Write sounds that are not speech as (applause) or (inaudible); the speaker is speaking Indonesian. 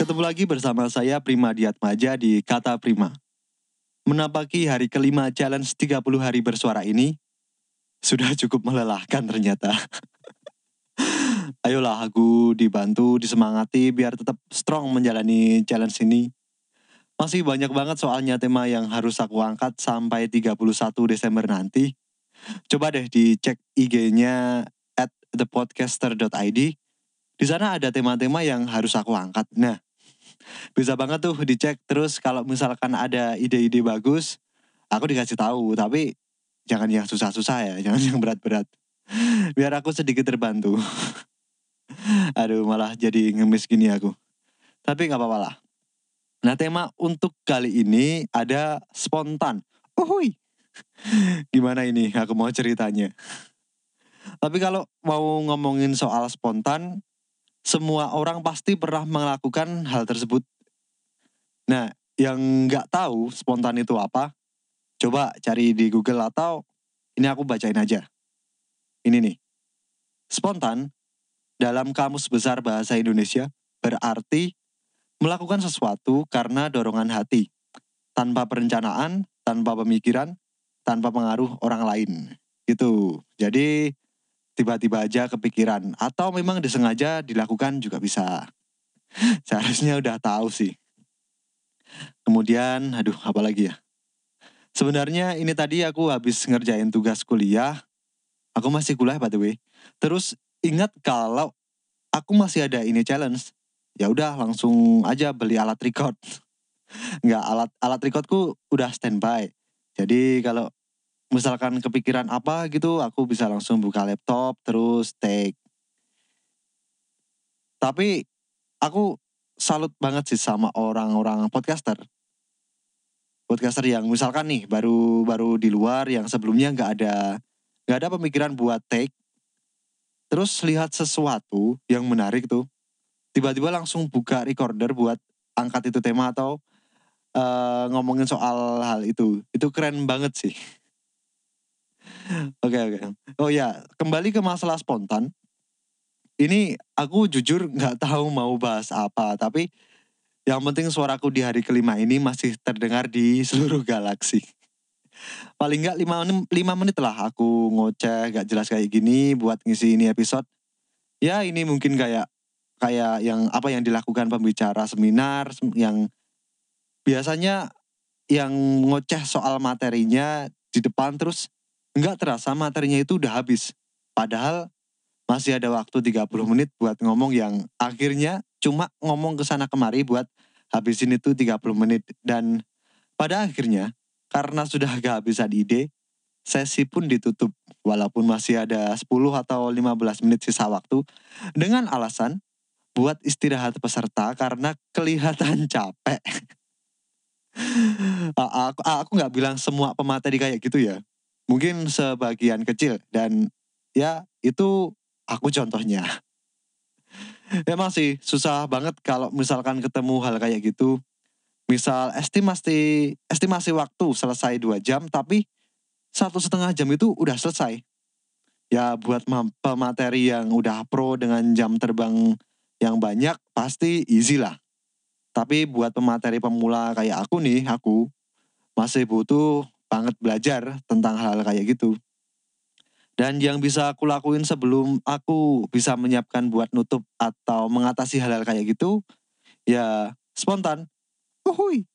Ketemu lagi bersama saya Prima Diatmaja di Kata Prima. Menapaki hari kelima challenge 30 hari bersuara ini, sudah cukup melelahkan ternyata. (laughs) Ayolah aku dibantu, disemangati biar tetap strong menjalani challenge ini. Masih banyak banget soalnya tema yang harus aku angkat sampai 31 Desember nanti. Coba deh dicek IG-nya at thepodcaster.id. Di sana ada tema-tema yang harus aku angkat. Nah, bisa banget tuh dicek terus kalau misalkan ada ide-ide bagus, aku dikasih tahu. Tapi jangan yang susah-susah ya, (laughs) jangan yang berat-berat. Biar aku sedikit terbantu. (laughs) Aduh, malah jadi ngemis gini aku. Tapi nggak apa-apa lah. Nah, tema untuk kali ini ada spontan. Uhuy. (laughs) Gimana ini aku mau ceritanya. Tapi kalau mau ngomongin soal spontan, semua orang pasti pernah melakukan hal tersebut. Nah, yang nggak tahu spontan itu apa, coba cari di Google atau ini aku bacain aja. Ini nih. Spontan dalam Kamus Besar Bahasa Indonesia berarti melakukan sesuatu karena dorongan hati, tanpa perencanaan, tanpa pemikiran, tanpa pengaruh orang lain. Gitu. Jadi tiba-tiba aja kepikiran atau memang disengaja dilakukan juga bisa. (laughs) Seharusnya udah tahu sih. Kemudian, aduh apa lagi ya. Sebenarnya ini tadi aku habis ngerjain tugas kuliah. Aku masih kuliah by the way. Terus ingat kalau aku masih ada ini challenge ya udah langsung aja beli alat record (laughs) nggak alat alat recordku udah standby jadi kalau misalkan kepikiran apa gitu aku bisa langsung buka laptop terus take tapi aku salut banget sih sama orang-orang podcaster podcaster yang misalkan nih baru baru di luar yang sebelumnya nggak ada nggak ada pemikiran buat take terus lihat sesuatu yang menarik tuh tiba-tiba langsung buka recorder buat angkat itu tema atau uh, ngomongin soal hal itu. Itu keren banget sih. Oke oke. Okay, okay. Oh ya, kembali ke masalah spontan. Ini aku jujur nggak tahu mau bahas apa, tapi yang penting suaraku di hari kelima ini masih terdengar di seluruh galaksi. Paling nggak lima, lima menit lah aku ngoceh gak jelas kayak gini buat ngisi ini episode. Ya ini mungkin kayak kayak yang apa yang dilakukan pembicara seminar yang biasanya yang ngoceh soal materinya di depan terus nggak terasa materinya itu udah habis. Padahal masih ada waktu 30 menit buat ngomong yang akhirnya cuma ngomong ke sana kemari buat habisin itu 30 menit dan pada akhirnya karena sudah gak habisan ide sesi pun ditutup walaupun masih ada 10 atau 15 menit sisa waktu dengan alasan buat istirahat peserta karena kelihatan (laughs) capek. aku aku nggak bilang semua pemateri kayak gitu ya. Mungkin sebagian kecil dan ya itu aku contohnya. (laughs) Emang sih susah banget kalau misalkan ketemu hal kayak gitu. Misal estimasi estimasi waktu selesai dua jam tapi satu setengah jam itu udah selesai. Ya buat pemateri yang udah pro dengan jam terbang yang banyak pasti easy lah. Tapi buat pemateri pemula kayak aku nih, aku masih butuh banget belajar tentang hal-hal kayak gitu. Dan yang bisa aku lakuin sebelum aku bisa menyiapkan buat nutup atau mengatasi hal-hal kayak gitu, ya spontan. Uhuy.